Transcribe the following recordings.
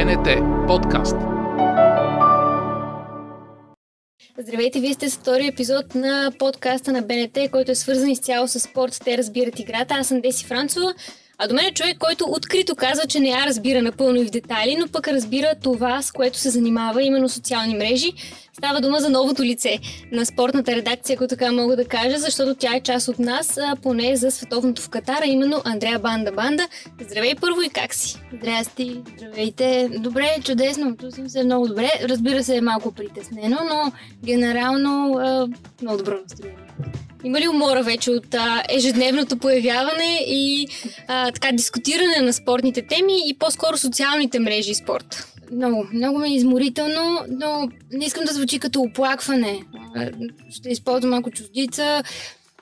БНТ подкаст. Здравейте, вие сте с втори епизод на подкаста на БНТ, който е свързан изцяло с спорт. Те разбират играта. Аз съм Деси Францова. А до мен е човек, който открито казва, че не я разбира напълно и в детайли, но пък разбира това, с което се занимава, именно социални мрежи. Става дума за новото лице на спортната редакция, ако така мога да кажа, защото тя е част от нас, поне за световното в Катара, именно Андрея Банда Банда. Здравей първо и как си? Здрасти, здравейте. Добре, чудесно, чувствам се много добре. Разбира се, е малко притеснено, но генерално а, много добро настроение. Има ли умора вече от а, ежедневното появяване и а, така дискутиране на спортните теми и по-скоро социалните мрежи и спорт? Много, много ми е изморително, но не искам да звучи като оплакване. Ще използвам малко чуждица.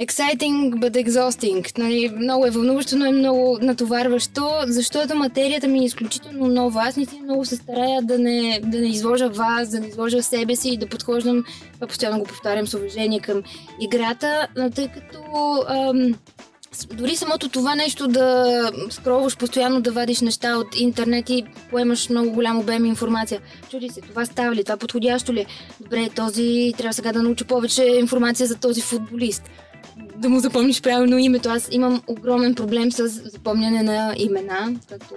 Exciting, but exhausting. Нали, много е вълнуващо, но е много натоварващо, защото материята ми е изключително нова. Аз наистина много се старая да не, да не изложа вас, да не изложа себе си и да подхождам, постоянно го повтарям, с уважение към играта, тъй като ам, дори самото това нещо да скроваш постоянно да вадиш неща от интернет и поемаш много голям обем информация. Чуди се, това става ли, това подходящо ли? Добре, този трябва сега да науча повече информация за този футболист да му запомниш правилно името. Аз имам огромен проблем с запомняне на имена, като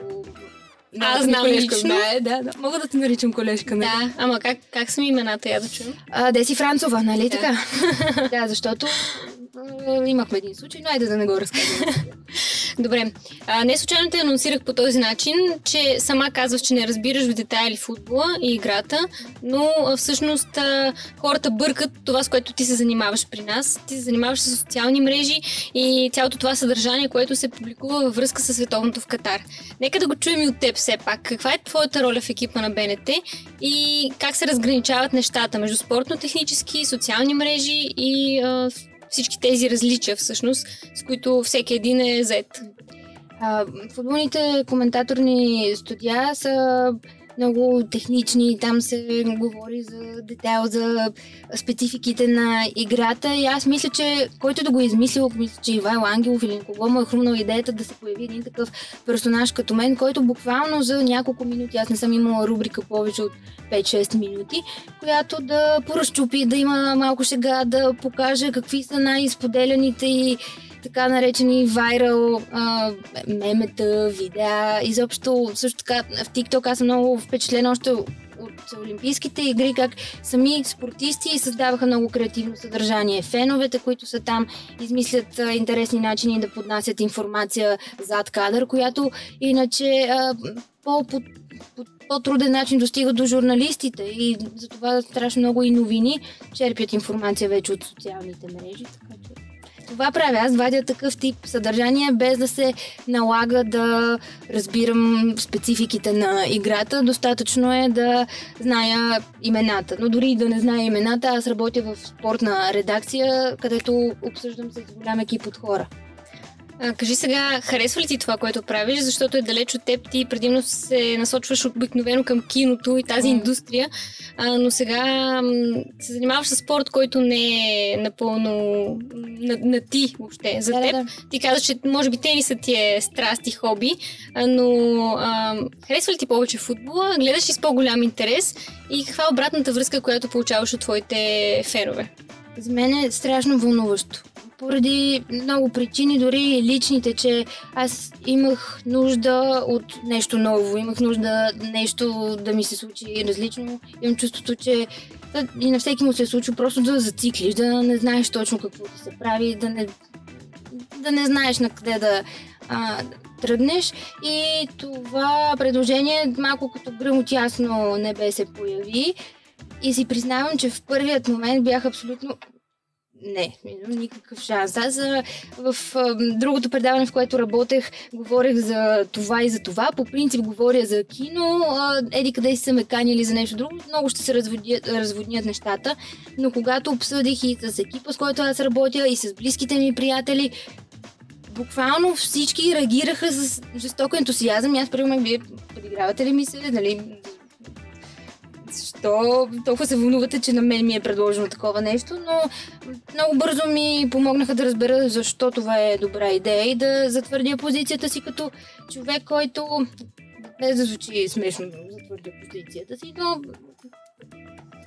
да, Аз знам лично. Знае, да, да. Мога да те наричам колежка, нали? Да, ама как, как са ми имената, я да чуем? А, Деси Францова, нали да. така? да, защото имахме един случай, но айде да не го разказвам. Добре. А, не случайно те анонсирах по този начин, че сама казваш, че не разбираш в детайли футбола и играта, но а, всъщност а, хората бъркат това, с което ти се занимаваш при нас. Ти се занимаваш с социални мрежи и цялото това съдържание, което се публикува във връзка с световното в Катар. Нека да го чуем и от теб все пак. Каква е твоята роля в екипа на БНТ и как се разграничават нещата между спортно-технически, социални мрежи и а, всички тези различия всъщност, с които всеки един е зает. А, футболните коментаторни студия са много технични, там се говори за детайл, за спецификите на играта. И аз мисля, че който да го е измислил, мисля, че Ивайло Ангелов или кого му е хрумнал идеята да се появи един такъв персонаж като мен, който буквално за няколко минути, аз не съм имала рубрика повече от 5-6 минути, която да поразчупи, да има малко шега, да покаже какви са най-споделяните и така наречени вайрал мемета, видеа. Изобщо също така в TikTok аз съм много впечатлена още от Олимпийските игри, как сами спортисти създаваха много креативно съдържание. Феновете, които са там, измислят а, интересни начини да поднасят информация зад кадър, която иначе по по-труден начин достига до журналистите и затова страшно много и новини черпят информация вече от социалните мрежи. Така че това правя. Аз вадя такъв тип съдържание, без да се налага да разбирам спецификите на играта. Достатъчно е да зная имената. Но дори да не зная имената, аз работя в спортна редакция, където обсъждам с голям екип от хора. А, кажи сега, харесва ли ти това, което правиш, защото е далеч от теб, ти предимно се насочваш обикновено към киното и тази mm. индустрия, а, но сега м- се занимаваш с спорт, който не е напълно на, на ти въобще за да, теб. Да, да. Ти казваш, че може би тенисът ти е страст и хоби, а, но а, харесва ли ти повече футбола, гледаш ли с по-голям интерес и каква е обратната връзка, която получаваш от твоите фенове? За мен е страшно вълнуващо поради много причини, дори личните, че аз имах нужда от нещо ново, имах нужда нещо да ми се случи различно. Имам чувството, че и на всеки му се е случва просто да зациклиш, да не знаеш точно какво да се прави, да не, да не знаеш на къде да а, тръгнеш. И това предложение малко като гръм от ясно небе се появи. И си признавам, че в първият момент бях абсолютно не, никакъв шанс. Аз в а, другото предаване, в което работех, говорех за това и за това. По принцип говоря за кино. А, еди къде си са ме канили за нещо друго, много ще се разводят, разводнят нещата. Но когато обсъдих и с екипа, с който аз работя, и с близките ми приятели, буквално всички реагираха с жесток ентусиазъм. Аз ме вие подигравате ли ми се, нали, защо толкова се вълнувате, че на мен ми е предложено такова нещо, но много бързо ми помогнаха да разбера защо това е добра идея и да затвърдя позицията си като човек, който без да звучи смешно за твърдя позицията си, но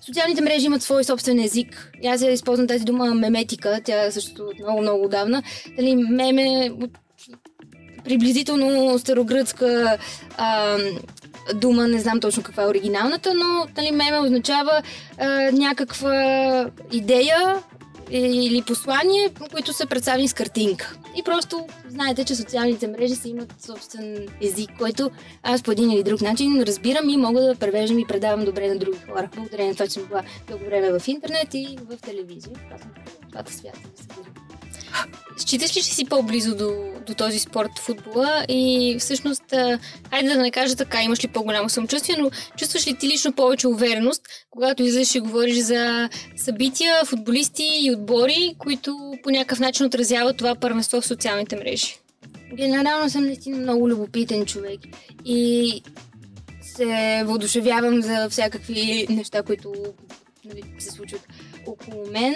социалните мрежи имат свой собствен език. Аз я използвам тази дума меметика, тя също от много, много отдавна. Дали, меме приблизително старогръцка а, дума, не знам точно каква е оригиналната, но нали, меме означава а, някаква идея или послание, които са представени с картинка. И просто знаете, че социалните мрежи си имат собствен език, който аз по един или друг начин разбирам и мога да превеждам и предавам добре на други хора. Благодарение на това, че съм била дълго време в интернет и в телевизия. Това съм двата свята. Считаш ли, че си по-близо до, до този спорт, футбола и всъщност, хайде да не кажа така, имаш ли по-голямо самочувствие, но чувстваш ли ти лично повече увереност, когато излезеш и говориш за събития, футболисти и отбори, които по някакъв начин отразяват това първенство в социалните мрежи? Генерално съм наистина много любопитен човек и се воодушевявам за всякакви неща, които нали, се случват около мен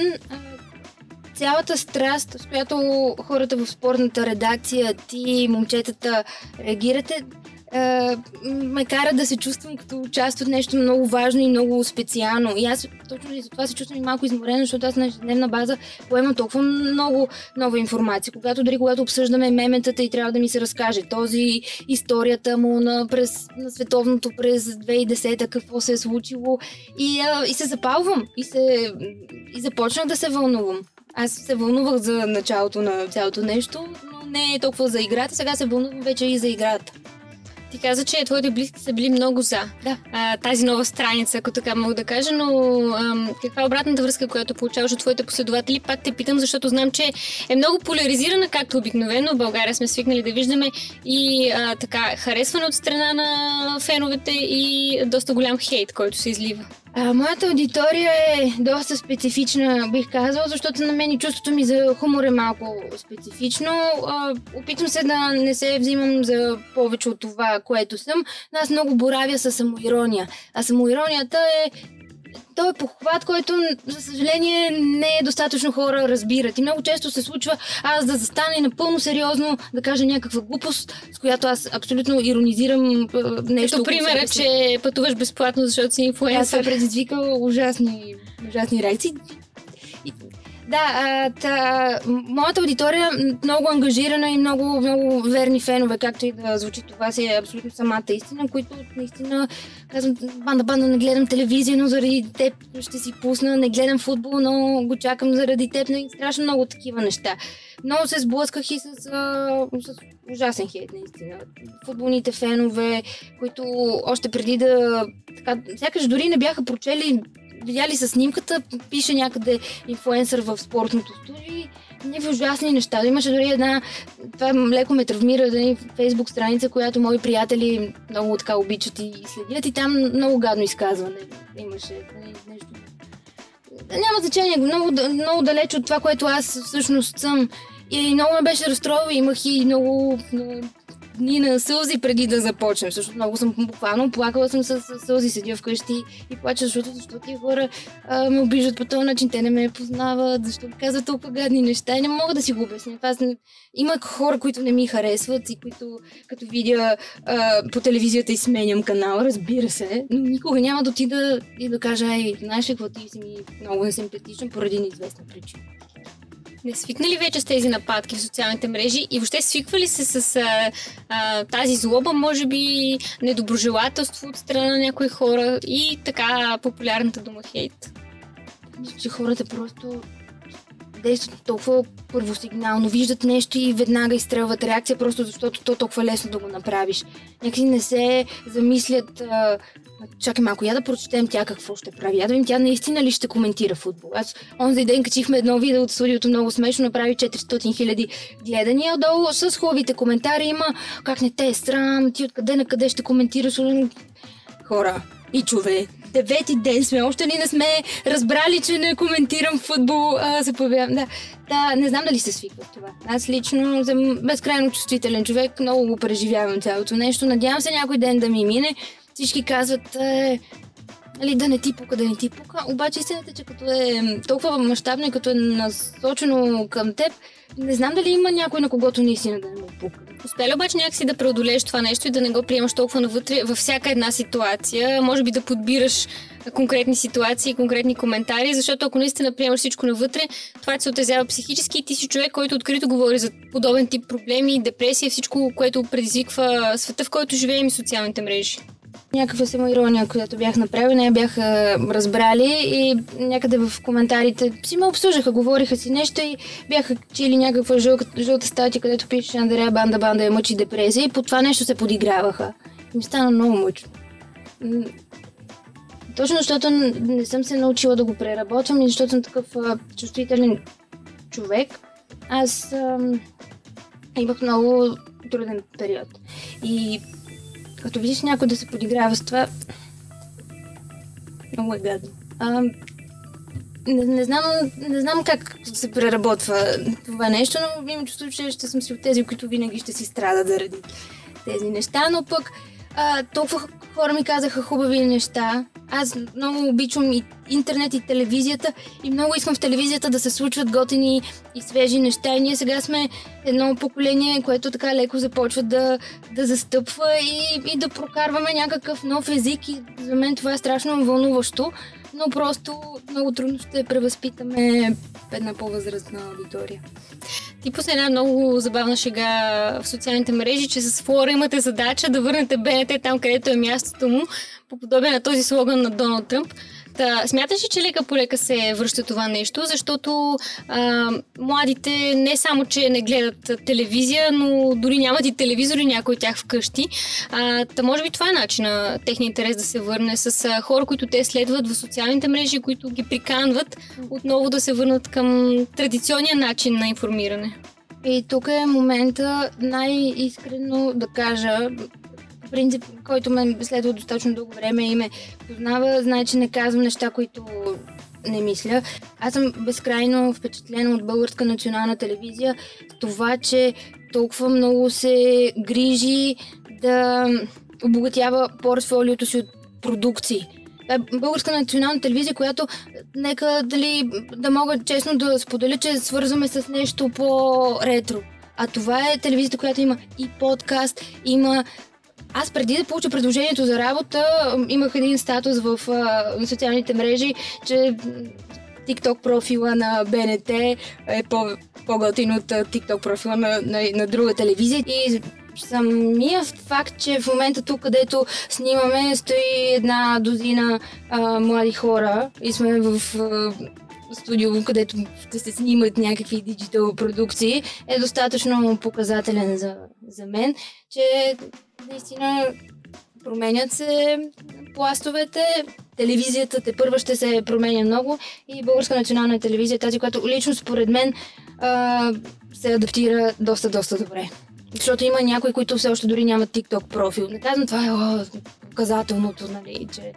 цялата страст, с която хората в спортната редакция, ти, момчетата, реагирате, е, ме кара да се чувствам като част от нещо много важно и много специално. И аз точно и за това се чувствам и малко изморена, защото аз на ежедневна база поемам толкова много нова информация. Когато дори когато обсъждаме меметата и трябва да ми се разкаже този, историята му на, през, на световното през 2010 какво се е случило. И, а, и се запалвам. И, се, и започнах да се вълнувам. Аз се вълнувах за началото на цялото нещо, но не е толкова за играта. Сега се вълнувам вече и за играта. Ти каза, че твоите близки са били много за да. а, тази нова страница, ако така мога да кажа, но ам, каква е обратната връзка, която получаваш от твоите последователи? Пак те питам, защото знам, че е много поляризирана, както обикновено. В България сме свикнали да виждаме и а, така харесване от страна на феновете и доста голям хейт, който се излива. А, моята аудитория е доста специфична, бих казала, защото на мен и чувството ми за хумор е малко специфично. А, опитвам се да не се взимам за повече от това, което съм, но аз много боравя с самоирония. А самоиронията е той е похват, който, за съжаление, не е достатъчно хора разбират. И много често се случва аз да застана и напълно сериозно да кажа някаква глупост, с която аз абсолютно иронизирам нещо. Като примера, че пътуваш безплатно, защото си инфлуенсър. Това предизвика ужасни, ужасни реакции. Да, а, та, моята аудитория много ангажирана и много, много верни фенове, както и да звучи това си е абсолютно самата истина, които наистина казвам, банда, банда, не гледам телевизия, но заради теб ще си пусна, не гледам футбол, но го чакам заради теб, но страшно много такива неща. Много се сблъсках и с, а, с ужасен хейт, наистина. Футболните фенове, които още преди да... Така, сякаш дори не бяха прочели видяли са снимката, пише някъде инфуенсър в спортното студио някакви ужасни неща. Имаше дори една, това леко ме травмира, да фейсбук страница, която мои приятели много така обичат и следят и там много гадно изказване имаше нали, нещо. Няма значение, много, много далеч от това, което аз всъщност съм. И много ме беше разстроил, имах и много, много дни на сълзи преди да започнем. Също много съм буквално плакала съм с, сълзи, седя вкъщи и плача, защото, защото тия хора а, ме обиждат по този начин, те не ме познават, защото казват толкова гадни неща и не мога да си го обясня. Аз не... Има хора, които не ми харесват и които като видя а, по телевизията и сменям канал, разбира се, но никога няма да отида и да кажа, ей, знаеш какво ти си ми много несимпатичен поради неизвестна причина. Не свикнали вече с тези нападки в социалните мрежи и въобще свиквали се с а, а, тази злоба, може би недоброжелателство от страна на някои хора и така популярната дума хейт? Че хората просто действат толкова първосигнално, виждат нещо и веднага изстрелват реакция, просто защото то е толкова лесно да го направиш. Някакси не се замислят, чакай малко, я да прочетем тя какво ще прави. Я да видим тя наистина ли ще коментира футбол. Аз онзи ден качихме едно видео от студиото много смешно, направи 400 хиляди гледания. Отдолу с хубавите коментари има как не те е срам, ти откъде на къде ще коментираш. Хора, и чове, девети ден сме, още ни не сме разбрали, че не коментирам футбол, а, се появявам. Да, да, не знам дали се свиква това. Аз лично съм безкрайно чувствителен човек, много го преживявам цялото нещо. Надявам се някой ден да ми мине. Всички казват, е, нали, да не ти пука, да не ти пука. Обаче истината е, че като е толкова мащабно и като е насочено към теб, не знам дали има някой на когото наистина да не му пука. Успя ли обаче някакси да преодолееш това нещо и да не го приемаш толкова навътре във всяка една ситуация? Може би да подбираш конкретни ситуации, конкретни коментари, защото ако наистина приемаш всичко навътре, това се отразява психически и ти си човек, който открито говори за подобен тип проблеми, депресия, всичко, което предизвиква света, в който живеем и социалните мрежи. Някаква самоирония, която бях направила, не я бяха разбрали и някъде в коментарите си ме обсъждаха, говориха си нещо и бяха чили някаква жълта, жълта статия, където пише Андрея Банда Банда е мъчи депресия и по това нещо се подиграваха. Ми стана много мъчно. Точно защото не съм се научила да го преработвам и защото съм такъв а, чувствителен човек, аз а, имах много труден период. И като видиш някой да се подиграва с това, много е гадно. Не, не, знам, не знам как се преработва това нещо, но имам чувство, че ще съм си от тези, които винаги ще си страдат заради тези неща, но пък а, толкова хора ми казаха хубави неща. Аз много обичам и интернет и телевизията и много искам в телевизията да се случват готини и свежи неща. И ние сега сме едно поколение, което така леко започва да, да застъпва и, и да прокарваме някакъв нов език. И за мен това е страшно вълнуващо, но просто много трудно ще превъзпитаме една по-възрастна аудитория. Ти после една много забавна шега в социалните мрежи, че с Флора имате задача да върнете БНТ там, където е мястото му, по подобие на този слоган на Доналд Тръмп. Та, смяташ ли, че лека по лека се връща това нещо, защото а, младите не само, че не гледат телевизия, но дори нямат и телевизори някои от тях вкъщи. А, та може би това е начина техния интерес да се върне с а, хора, които те следват в социалните мрежи, които ги приканват отново да се върнат към традиционния начин на информиране. И тук е момента най-искрено да кажа, принцип, който ме следва достатъчно дълго време и ме познава, знае, че не казвам неща, които не мисля. Аз съм безкрайно впечатлена от българска национална телевизия това, че толкова много се грижи да обогатява портфолиото си от продукции. Е българска национална телевизия, която нека дали да мога честно да споделя, че свързваме с нещо по-ретро. А това е телевизията, която има и подкаст, има аз преди да получа предложението за работа, имах един статус в а, социалните мрежи, че TikTok профила на БНТ е по, по-готин от TikTok профила на, на, на друга телевизия. И самия факт, че в момента тук, където снимаме, стои една дозина а, млади хора и сме в а, студио, където ще се снимат някакви диджитал продукции, е достатъчно показателен за, за мен, че наистина променят се пластовете, телевизията те първа ще се променя много и Българска национална телевизия, тази, която лично според мен а, се адаптира доста, доста добре. Защото има някои, които все още дори нямат TikTok профил. Не казвам това е о, показателното, нали, че...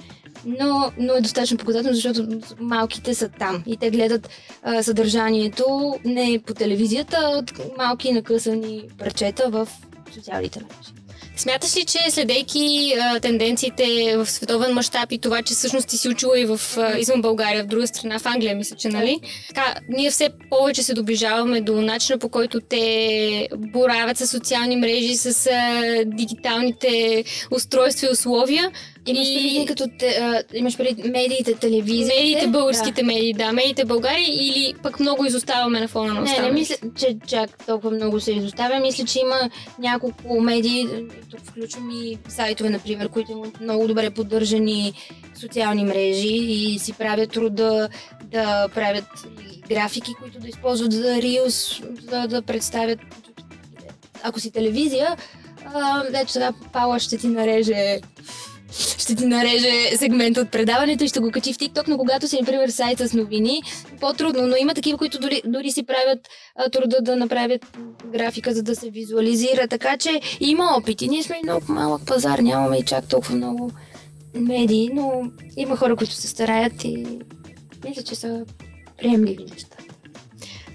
Но, но е достатъчно показателно, защото малките са там и те гледат а, съдържанието не по телевизията, а от малки накъсани парчета в социалните мрежи. Смяташ ли, че следейки а, тенденциите в световен мащаб и това, че всъщност ти си учила и в, а, извън България, в друга страна, в Англия, мисля, че, нали? Така, ние все повече се доближаваме до начина по който те боравят с социални мрежи, с а, дигиталните устройства и условия. Имаш и... като а, имаш преди медиите, телевизията. Медиите, българските да. медии, да. Медиите България или пък много изоставаме на фона на останалите? Не, не мисля, че чак толкова много се изоставя. Мисля, че има няколко медии, тук включвам и сайтове, например, които имат много добре поддържани социални мрежи и си правят труда да правят графики, които да използват за Reels, за да представят ако си телевизия, ето сега Пала ще ти нареже ще ти нареже сегмент от предаването и ще го качи в TikTok, но когато си, например, сайт с новини, по-трудно, но има такива, които дори, дори си правят а, труда да направят графика, за да се визуализира, така че има опити. Ние сме много малък пазар, нямаме и чак толкова много медии, но има хора, които се стараят и мисля, че са приемливи неща.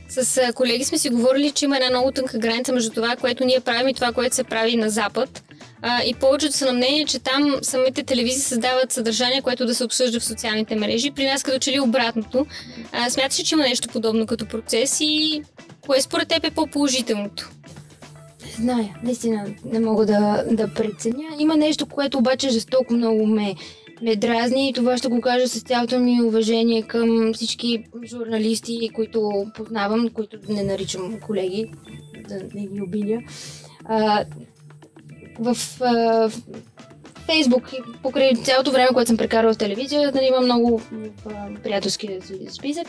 С колеги сме си говорили, че има една много тънка граница между това, което ние правим и това, което се прави на Запад а, и повечето са на мнение, че там самите телевизии създават съдържание, което да се обсъжда в социалните мрежи. При нас като че ли обратното. А, смяташ че има нещо подобно като процес и кое според теб е по-положителното? Зная, наистина не мога да, да преценя. Има нещо, което обаче жестоко много ме, ме дразни и това ще го кажа с цялото ми уважение към всички журналисти, които познавам, които не наричам колеги, да не ги обидя. А, в, а, в Фейсбук, покрай цялото време, което съм прекарала в телевизия, нали, има много в приятелския си списък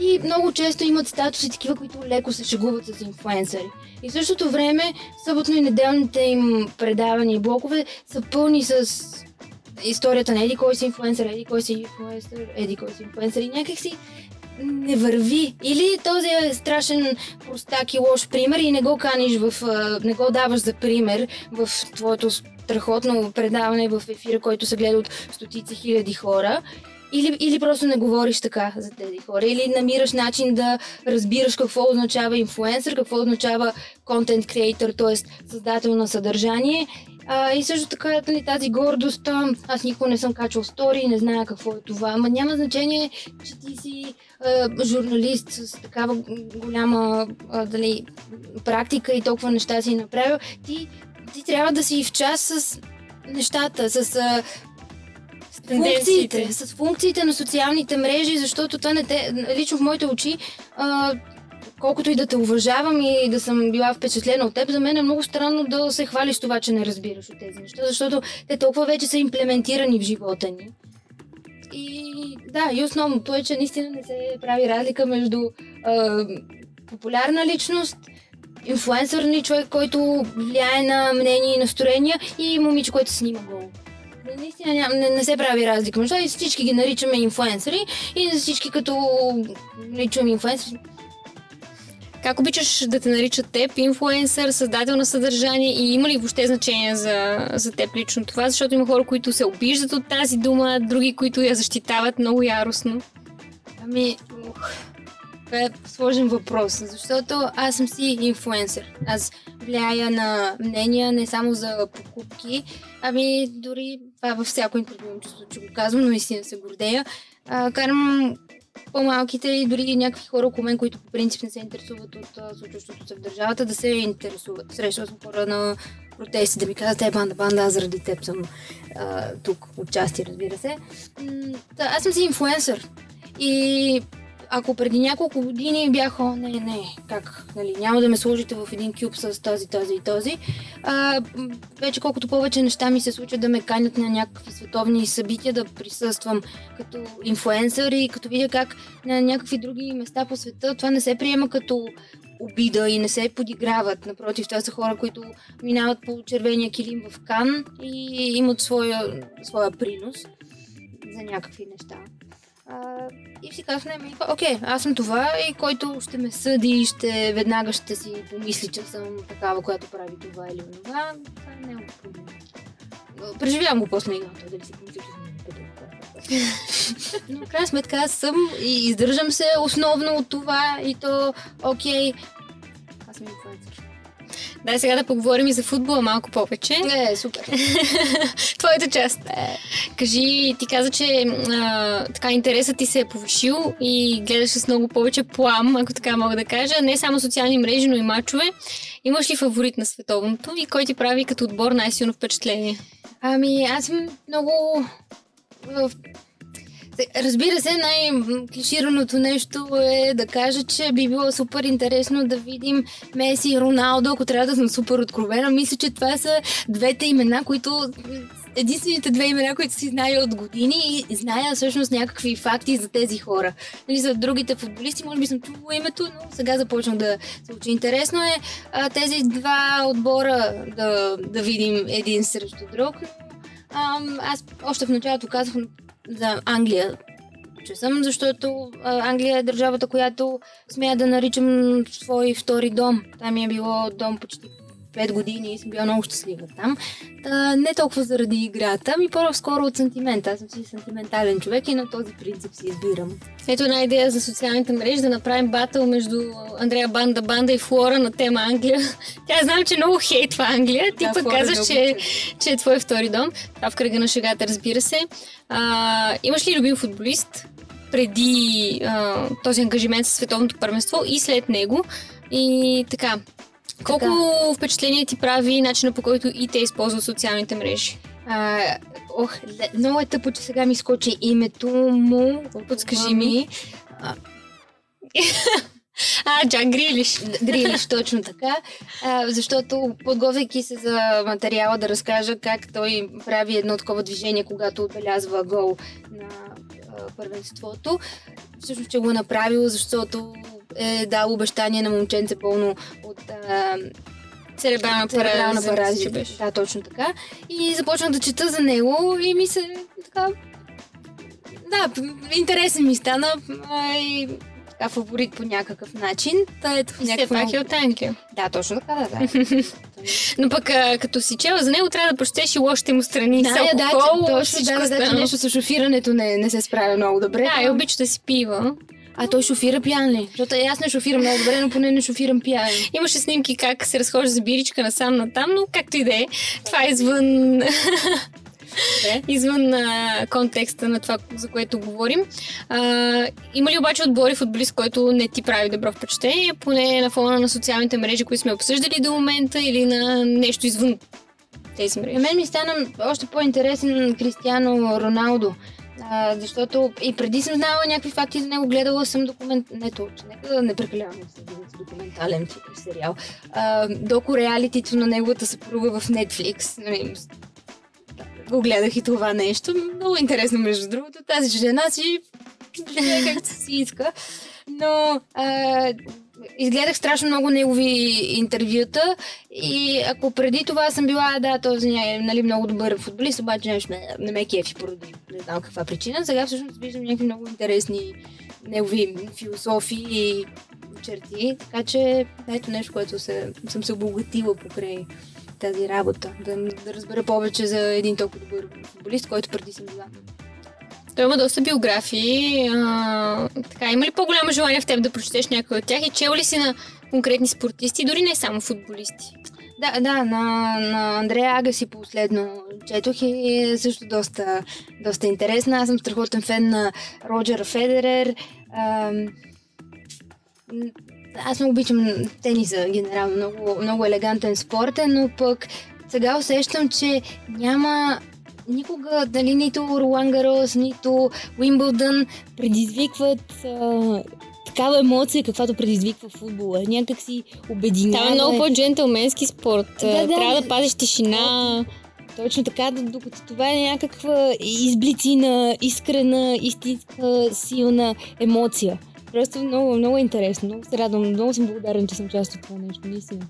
и много често имат статуси такива, които леко се шегуват с инфлуенсъри. И в същото време, съботно и неделните им предавания и блокове са пълни с историята на еди кой си инфлуенсър, еди кой си инфлуенсър, еди кой си инфлуенсър и някакси не върви. Или този е страшен простак и лош пример и не го каниш в... не го даваш за пример в твоето страхотно предаване в ефира, който се гледа от стотици хиляди хора. Или, или просто не говориш така за тези хора. Или намираш начин да разбираш какво означава инфлуенсър, какво означава контент креатор, т.е. създател на съдържание. А, и също така нали, тази гордост, аз никога не съм качвал стори, не зная какво е това, ама няма значение, че ти си а, журналист с такава голяма а, дали, практика и толкова неща си направил. Ти ти трябва да си в час с нещата, с а, функциите, с функциите на социалните мрежи, защото това не те, лично в моите очи, а, колкото и да те уважавам и да съм била впечатлена от теб, за мен е много странно да се хвалиш това, че не разбираш от тези неща, защото те толкова вече са имплементирани в живота ни. И да, и основното е, че наистина не се прави разлика между а, популярна личност инфлуенсър ни човек, който влияе на мнение и настроения и момиче, което снима гол. Наистина не, не, не се прави разлика между всички ги наричаме инфлуенсъри и всички като наричаме инфлуенсъри. Как обичаш да те наричат теб, инфлуенсър, създател на съдържание и има ли въобще значение за, за теб лично това? Защото има хора, които се обиждат от тази дума, други, които я защитават много яростно. Ами, това е сложен въпрос, защото аз съм си инфлуенсър. Аз влияя на мнения не само за покупки, ами дори това във всяко интервю чувство, че го казвам, но наистина се гордея. А, карам по-малките и дори някакви хора около мен, които по принцип не се интересуват от случващото се в държавата, да се интересуват. Срещала съм хора на протести да ми казват, е, банда, банда, аз заради теб съм а, тук, отчасти, разбира се. М- да, аз съм си инфлуенсър. И ако преди няколко години бях, о, не, не, как, нали, няма да ме сложите в един кюб с този, този и този, а, вече колкото повече неща ми се случват да ме канят на някакви световни събития, да присъствам като инфлуенсър и като видя как на някакви други места по света това не се приема като обида и не се подиграват. Напротив, това са хора, които минават по червения килим в Кан и имат своя, своя принос за някакви неща. И си казах, не, окей, аз съм това и който ще ме съди, ще веднага ще си помисли, че съм такава, която прави това или това, това е няма проблем. Преживявам го после играта, дали си помисли, че съм Но в крайна сметка аз съм и издържам се основно от това и то, окей, аз съм инфлуенсър. Дай сега да поговорим и за футбола малко повече. Не, супер. Твоята част. Е. Кажи, ти каза, че а, така интересът ти се е повишил и гледаш с много повече плам, ако така мога да кажа. Не само социални мрежи, но и мачове. Имаш ли фаворит на световното и кой ти прави като отбор най-силно впечатление? Ами, аз съм много Разбира се, най-клишираното нещо е да кажа, че би било супер интересно да видим Меси и Роналдо, ако трябва да съм супер откровена. Мисля, че това са двете имена, които единствените две имена, които си зная от години и зная всъщност някакви факти за тези хора. Нали, за другите футболисти, може би съм чувала името, но сега започна да се учи. Интересно е а, тези два отбора да, да видим един срещу друг. А, аз още в началото казах за Англия, че съм, защото Англия е държавата, която смея да наричам свой втори дом. Там ми е било дом почти 5 години и съм била много щастлива там. Та, не толкова заради играта, ми по-скоро от сантимент. Аз съм си сантиментален човек и на този принцип си избирам. Ето една идея за социалните мрежи, да направим батъл между Андрея Банда Банда и Флора на тема Англия. Тя знам, че много хейтва Англия. Ти да, пък казваш, че, че е твой втори дом. Това в кръга на шегата, разбира се. А, имаш ли любим футболист? преди а, този ангажимент с световното първенство и след него. И така, колко така. впечатление ти прави начина по който и те използват социалните мрежи? А, ох, много е тъпо, че сега ми скочи името му. Подскажи ми. А, а, Джак Грилиш. Грилиш, точно така. А, защото подготвяйки се за материала да разкажа как той прави едно такова движение, когато отбелязва гол на първенството. Всъщност, че го е направил, защото е дал обещание на момченце пълно от а, церебрална паразит. Да, точно така. И започнах да чета за него и ми се така... Да, интересен ми стана. А, и така фаворит по някакъв начин. Та ето, и все пак е от Англия. Да, точно така, да, да. Но пък а, като си чела за него, трябва да прочетеш и лошите му страни. Да, алкохол, да, точно, да, да, да, нещо с шофирането не, не се справя много добре. Да, и обича да си пива. А той шофира пиян ли? Защото аз не шофирам много добре, но поне не шофирам пиян. Имаше снимки как се разхожда за биричка насам натам, но както и да е. Това е извън извън а, контекста на това, за което говорим. А, има ли обаче отбори футболист, който не ти прави добро впечатление, поне на фона на социалните мрежи, които сме обсъждали до момента или на нещо извън тези мрежи? На мен ми стана още по-интересен Кристиано Роналдо. А, защото и преди съм знала някакви факти за него, гледала съм документ... Не точно, нека да не прекалявам с документален сериал. А, доко реалитито на неговата съпруга в Netflix. Нали, го гледах и това нещо. Много интересно, между другото. Тази жена си както си иска. Но а, изгледах страшно много негови интервюта и ако преди това съм била, да, този е нали, много добър футболист, обаче нещо не, не ме кефи поради не знам каква причина, сега всъщност виждам някакви много интересни негови философии и черти, така че ето нещо, което се, съм се обогатила покрай тази работа, да, да разбера повече за един толкова добър футболист, който преди съм била. Той има доста биографии. А, така, има ли по-голямо желание в теб да прочетеш някой от тях и чел ли си на конкретни спортисти, дори не само футболисти? Да, да, на, на Андрея Агаси последно четох и е също доста, доста интересна. Аз съм страхотен фен на Роджер Федерер. А, аз много обичам тениса, генерално. Много, много елегантен спорт е, но пък сега усещам, че няма никога, дали нито Ролан Гарос, нито Уимбълдън предизвикват а, такава емоция, каквато предизвиква футбола. Някак си обединява. Това е много по-джентълменски спорт. Да, да, Трябва да пазиш тишина. Точно така, докато това е някаква изблицина, искрена, истинска, силна емоция. Просто много, много интересно. Много се радвам. Много съм благодарен, че съм част от това нещо. Наистина.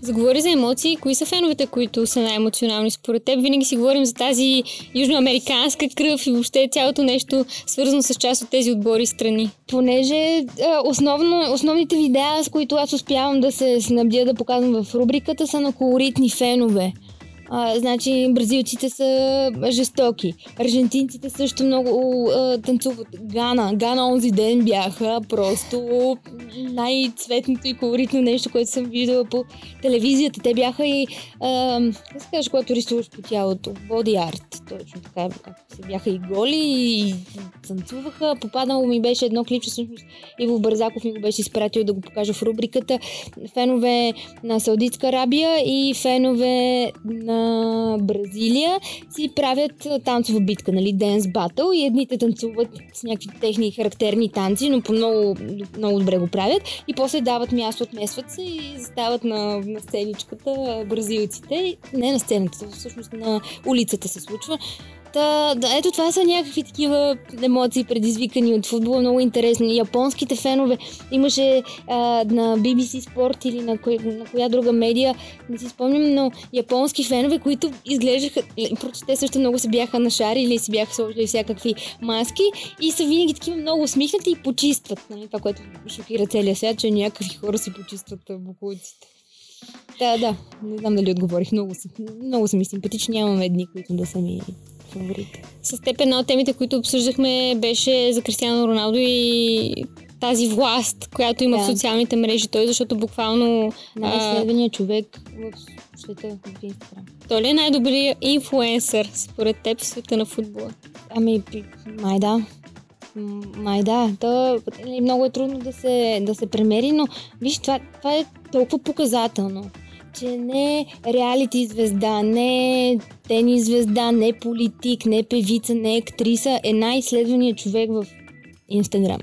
Заговори за емоции. Кои са феновете, които са най-емоционални според теб? Винаги си говорим за тази южноамериканска кръв и въобще цялото нещо свързано с част от тези отбори страни. Понеже основно, основните видеа, с които аз успявам да се снабдя да показвам в рубриката, са на колоритни фенове. А, значи бразилците са жестоки. Аржентинците също много а, танцуват. Гана. Гана онзи ден бяха просто най-цветното и колоритно нещо, което съм виждала по телевизията. Те бяха и, а, как се каже, когато рисуваш по тялото? Body art. Точно така. Се бяха и голи и танцуваха. Попаднало ми беше едно клипче, всъщност Иво Бързаков ми го беше изпратил да го покажа в рубриката. Фенове на Саудитска Арабия и фенове на Бразилия си правят танцова битка, нали, Dance Battle и едните танцуват с някакви техни характерни танци, но по много, много добре го правят и после дават място, отместват се и стават на, на сценичката бразилците. Не на сцената, всъщност на улицата се случва. Та, да, ето това са някакви такива емоции, предизвикани от футбола, много интересни. Японските фенове имаше а, на BBC Sport или на, кой, на коя друга медия, не си спомням, но японски фенове, които изглеждаха, проче те също много се бяха нашарили, си бяха сложили всякакви маски и са винаги такива много усмихнати и почистват. Нали? Това, което шокира целия свят, че някакви хора си почистват буклуците. Да, да. Не знам дали отговорих. Много много са ми симпатични. Нямаме едни, които да са ми фаворити. С теб една от темите, които обсъждахме, беше за Кристиано Роналдо и тази власт, която има да. в социалните мрежи. Той, защото буквално... Най-следвания човек в света в Инстаграм. Той ли е най-добрият инфлуенсър, според теб, в света на футбола? Ами, май да. Май да, то е, много е трудно да се, да се премери, но виж, това, това е толкова показателно, че не реалити звезда, не тенис звезда, не политик, не певица, не актриса, е най-изследваният човек в Инстаграм.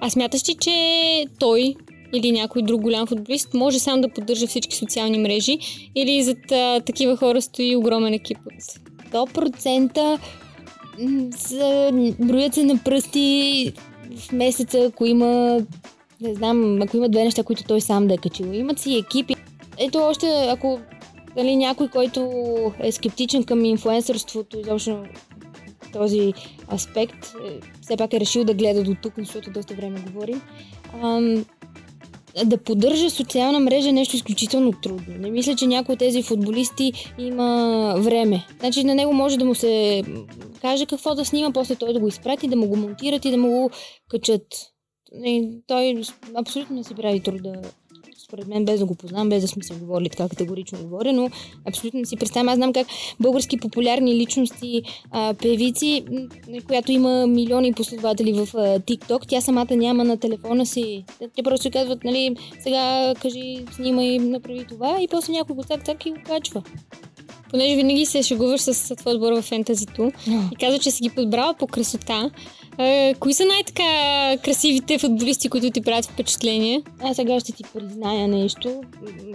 А смяташ ли, че той или някой друг голям футболист може сам да поддържа всички социални мрежи или зад а, такива хора стои огромен екип от 100% са, броят се на пръсти в месеца, ако има не знам, ако има две неща, които той сам да е качил. Имат си екипи. Ето още, ако дали, някой, който е скептичен към инфуенсърството, изобщо този аспект, е, все пак е решил да гледа до тук, защото доста време говорим. Ам, да поддържа социална мрежа е нещо изключително трудно. Не мисля, че някой от тези футболисти има време. Значи на него може да му се каже какво да снима, после той да го изпрати, да му го монтират и да му го качат. той абсолютно не си прави труда според мен, без да го познавам, без да сме се говорили така категорично говоря, но абсолютно не си представям. Аз знам как български популярни личности, а, певици, която има милиони последователи в а, TikTok, тя самата няма на телефона си. Те просто казват, нали, сега кажи, снимай, направи това и после някой го цак-цак и го качва понеже винаги се шегуваш с твой отбор в фентазито и казва, че си ги подбрала по красота. Кои са най-така красивите футболисти, които ти правят впечатление? Аз сега ще ти призная нещо.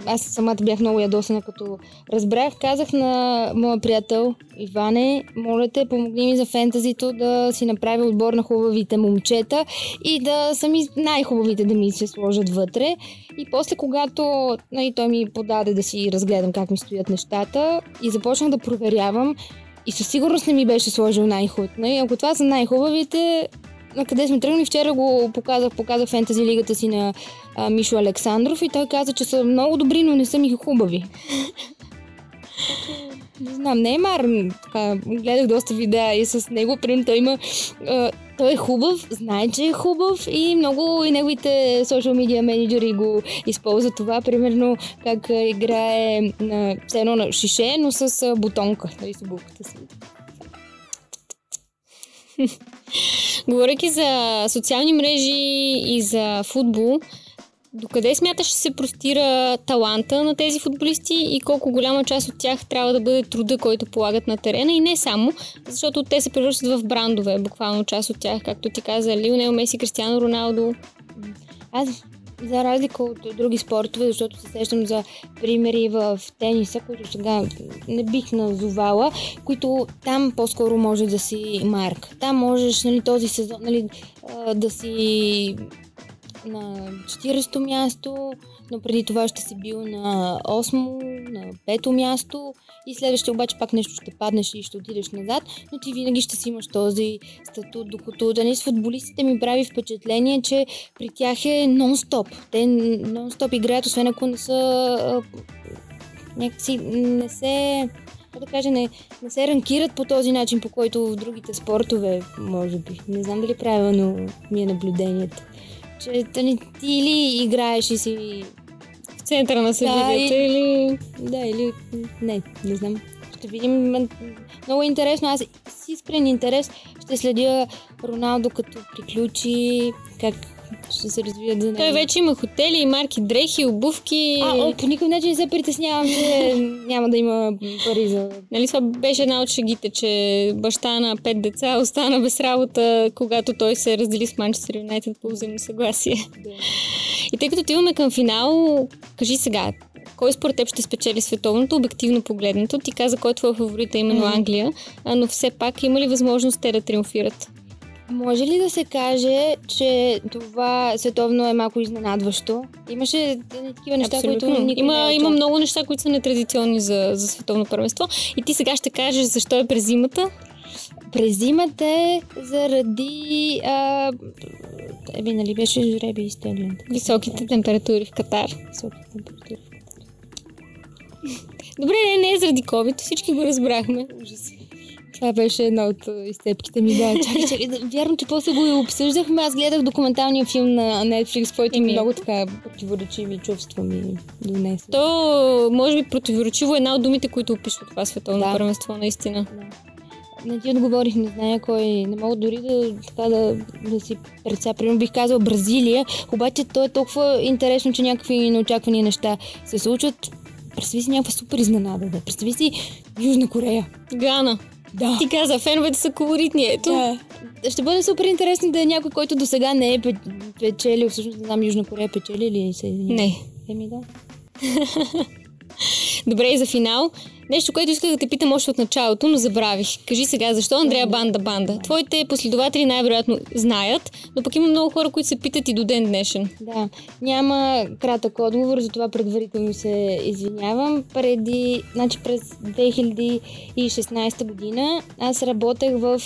Аз самата бях много ядосана, като разбрах. Казах на моя приятел Иване, моля те, помогни ми за фентазито да си направя отбор на хубавите момчета и да са ми най-хубавите да ми се сложат вътре. И после, когато нали, той ми подаде да си разгледам как ми стоят нещата и започнах да проверявам, и със сигурност не ми беше сложил най-худ. Не? Ако това са най-хубавите, на къде сме тръгнали, вчера го показах, показах фентази лигата си на а, Мишо Александров и той каза, че са много добри, но не са ми хубави. Не знам, Неймар, така, гледах доста видеа и с него, примерно той има, а, той е хубав, знае, че е хубав и много и неговите социал медиа менеджери го използват това, примерно как играе на, все едно на шише, но с бутонка, нали, с обувката си. Говорейки за социални мрежи и за футбол, Докъде смяташ, се простира таланта на тези футболисти и колко голяма част от тях трябва да бъде труда, който полагат на терена и не само, защото те се превръщат в брандове, буквално част от тях, както ти каза Лионел Меси, Кристиано Роналдо. Аз за разлика от други спортове, защото се сещам за примери в тениса, които сега не бих назовала, които там по-скоро може да си марк. Там можеш нали, този сезон нали, да си на 40-то място, но преди това ще си бил на 8-мо, на 5-то място и следващия обаче пак нещо ще паднеш и ще отидеш назад, но ти винаги ще си имаш този статут, докато да не с футболистите ми прави впечатление, че при тях е нон-стоп. Те нон-стоп играят, освен ако не са някакси не се да кажа, не, не се ранкират по този начин, по който в другите спортове, може би. Не знам дали правилно ми е наблюдението че тъни, ти или играеш и си в центъра на събитието, да, или... Да, или... Не, не знам. Ще видим. Много интересно. Аз с искрен интерес ще следя Роналдо като приключи, как ще се развият за него. Той вече има хотели и марки, дрехи, обувки. А, о, по никакъв начин не се притеснявам, че няма да има пари за... Нали това беше една от шегите, че баща на пет деца остана без работа, когато той се раздели с Манчестър Юнайтед по взаимно съгласие. Да. И тъй като отиваме към финал, кажи сега, кой според теб ще спечели световното, обективно погледнато? Ти каза, кой е твой фаворит, именно mm-hmm. Англия, но все пак има ли възможност те да триумфират? Може ли да се каже, че това световно е малко изненадващо? Имаше такива неща, Абсолютно. които никой има, не е има много неща, които са нетрадиционни за, за световно първенство. И ти сега ще кажеш защо е през зимата? През зимата е заради... А... Еби, нали беше жреби изтеглен? Високите температури в Катар. Високите температури в Катар. Добре, не, не е заради COVID, всички го разбрахме. Ужас. Това беше една от а, изцепките ми, да. Чакай, чакай, вярно, че после го обсъждахме. Аз гледах документалния филм на Netflix, който Еми. много така противоречиви чувства ми донесе. То, може би, противоречиво е една от думите, които описва това световно Да. първенство, наистина. Да. Не ти отговорих, не зная кой. Не мога дори да, така да, да си представя. Примерно бих казал Бразилия, обаче то е толкова интересно, че някакви неочаквани неща се случват. Представи си някаква супер изненада. Да. Представи си Южна Корея. Гана. Да. Ти каза, феновете са колоритни. Ето. Да. Ще бъде супер интересно да е някой, който до сега не е пе- печелил. Всъщност не знам Южна Корея печели ли се? Не. Еми да. Добре, и за финал. Нещо, което исках да те питам още от началото, но забравих. Кажи сега, защо Андрея Банда Банда? Твоите последователи най-вероятно знаят, но пък има много хора, които се питат и до ден днешен. Да, няма кратък отговор, затова предварително се извинявам. Преди, значи през 2016 година аз работех в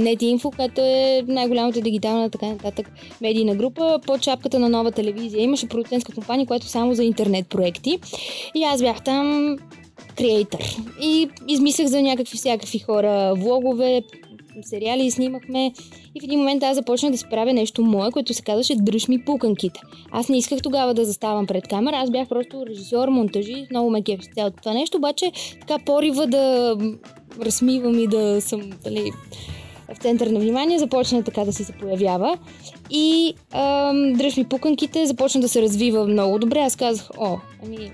NetInfo, която е най-голямата дигитална така нататък медийна група под шапката на нова телевизия. Имаше продуцентска компания, която само за интернет проекти. И аз бях там креатор. И измислях за някакви всякакви хора влогове, сериали снимахме. И в един момент аз започнах да си правя нещо мое, което се казваше Дръж ми пуканките. Аз не исках тогава да заставам пред камера, аз бях просто режисьор, монтажист, много ме кефи цялото това нещо, обаче така порива да размивам и да съм дали, в център на внимание, започна така да си се появява. И ам, дръж ми пуканките започна да се развива много добре. Аз казах, о, ами,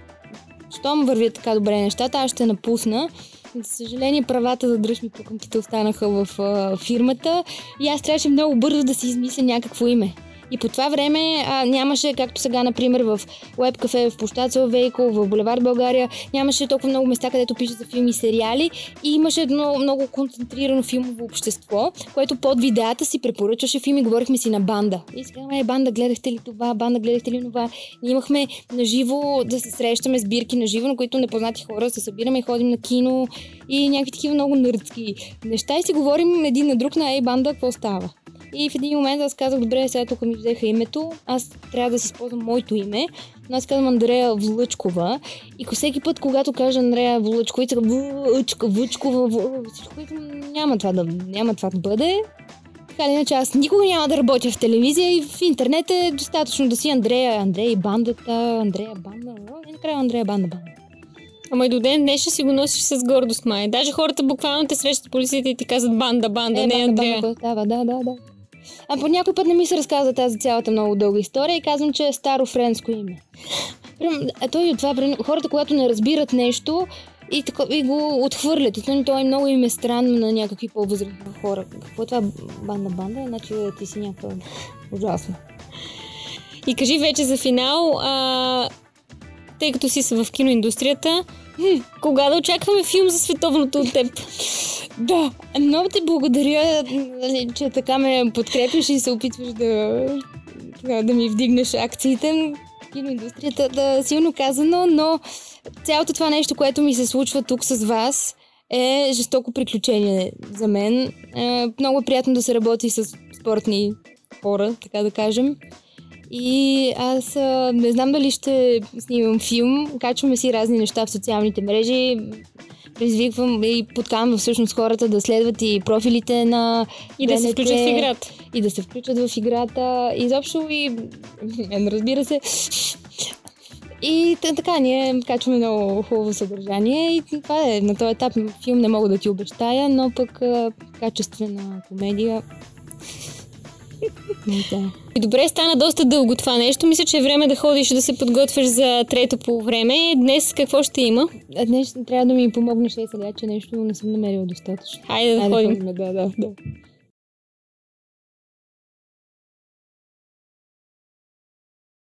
щом вървят така добре нещата, аз ще напусна. За съжаление, правата за дръж ми пуканките останаха в а, фирмата и аз трябваше много бързо да си измисля някакво име. И по това време а, нямаше, както сега, например, в Web Cafe в площад Вейко, в Булевард България, нямаше толкова много места, където пише за филми и сериали и имаше едно много концентрирано филмово общество, което под видеята си препоръчваше филми, говорихме си на банда. И сега, е, банда, гледахте ли това, банда, гледахте ли това. Ние имахме наживо да се срещаме сбирки на живо, на които непознати хора се събираме и ходим на кино и някакви такива много нърдски неща и си говорим един на друг на ей банда, какво става. И в един момент аз казах, добре, сега тук ми взеха името, аз трябва да си използвам моето име, но аз казвам Андрея Влъчкова и всеки път, когато кажа Андрея Влъчкова, и така Влъчка, Влъчкова, Влъ- всичко, няма това да, няма това да бъде. Така или иначе, аз никога няма да работя в телевизия и в интернет е достатъчно да си Андрея, Андрея и бандата, Андрея банда, и накрая Андрея банда банда. Ама и до ден днешен си го носиш с гордост, май. Даже хората буквално те срещат полицията и ти казват банда, банда, е, не банда, Андрея. банда, става, да, да, да. А по някой път не ми се разказва тази цялата много дълга история и казвам, че е старо френско име. А той от това, прям, хората, когато не разбират нещо и, тако, и го отхвърлят. То, той много им е странно на някакви по-възрастни хора. Какво е това банда банда? Значи ти си някаква ужасна. И кажи вече за финал, а, тъй като си в киноиндустрията, кога да очакваме филм за световното от теб? Да, много ти благодаря, нали, че така ме подкрепиш и се опитваш да, да ми вдигнеш акциите. Киноиндустрията, да, силно казано, но цялото това нещо, което ми се случва тук с вас, е жестоко приключение за мен. Е, много е приятно да се работи с спортни хора, така да кажем. И аз а, не знам дали ще снимам филм, качваме си разни неща в социалните мрежи, предизвиквам и подкамвам всъщност хората да следват и профилите на И да се включат в играта. И да се включат в играта. Изобщо и разбира се. И така, ние качваме много хубаво съдържание и това е. На този етап филм не мога да ти обещая, но пък качествена комедия. И да. Добре, стана доста дълго това нещо. Мисля, че е време да ходиш да се подготвяш за трето по време. Днес какво ще има? А днес трябва да ми помогнеш е сега, че нещо не съм намерила достатъчно. Хайде да Айде ходим. ходим, да, да, да.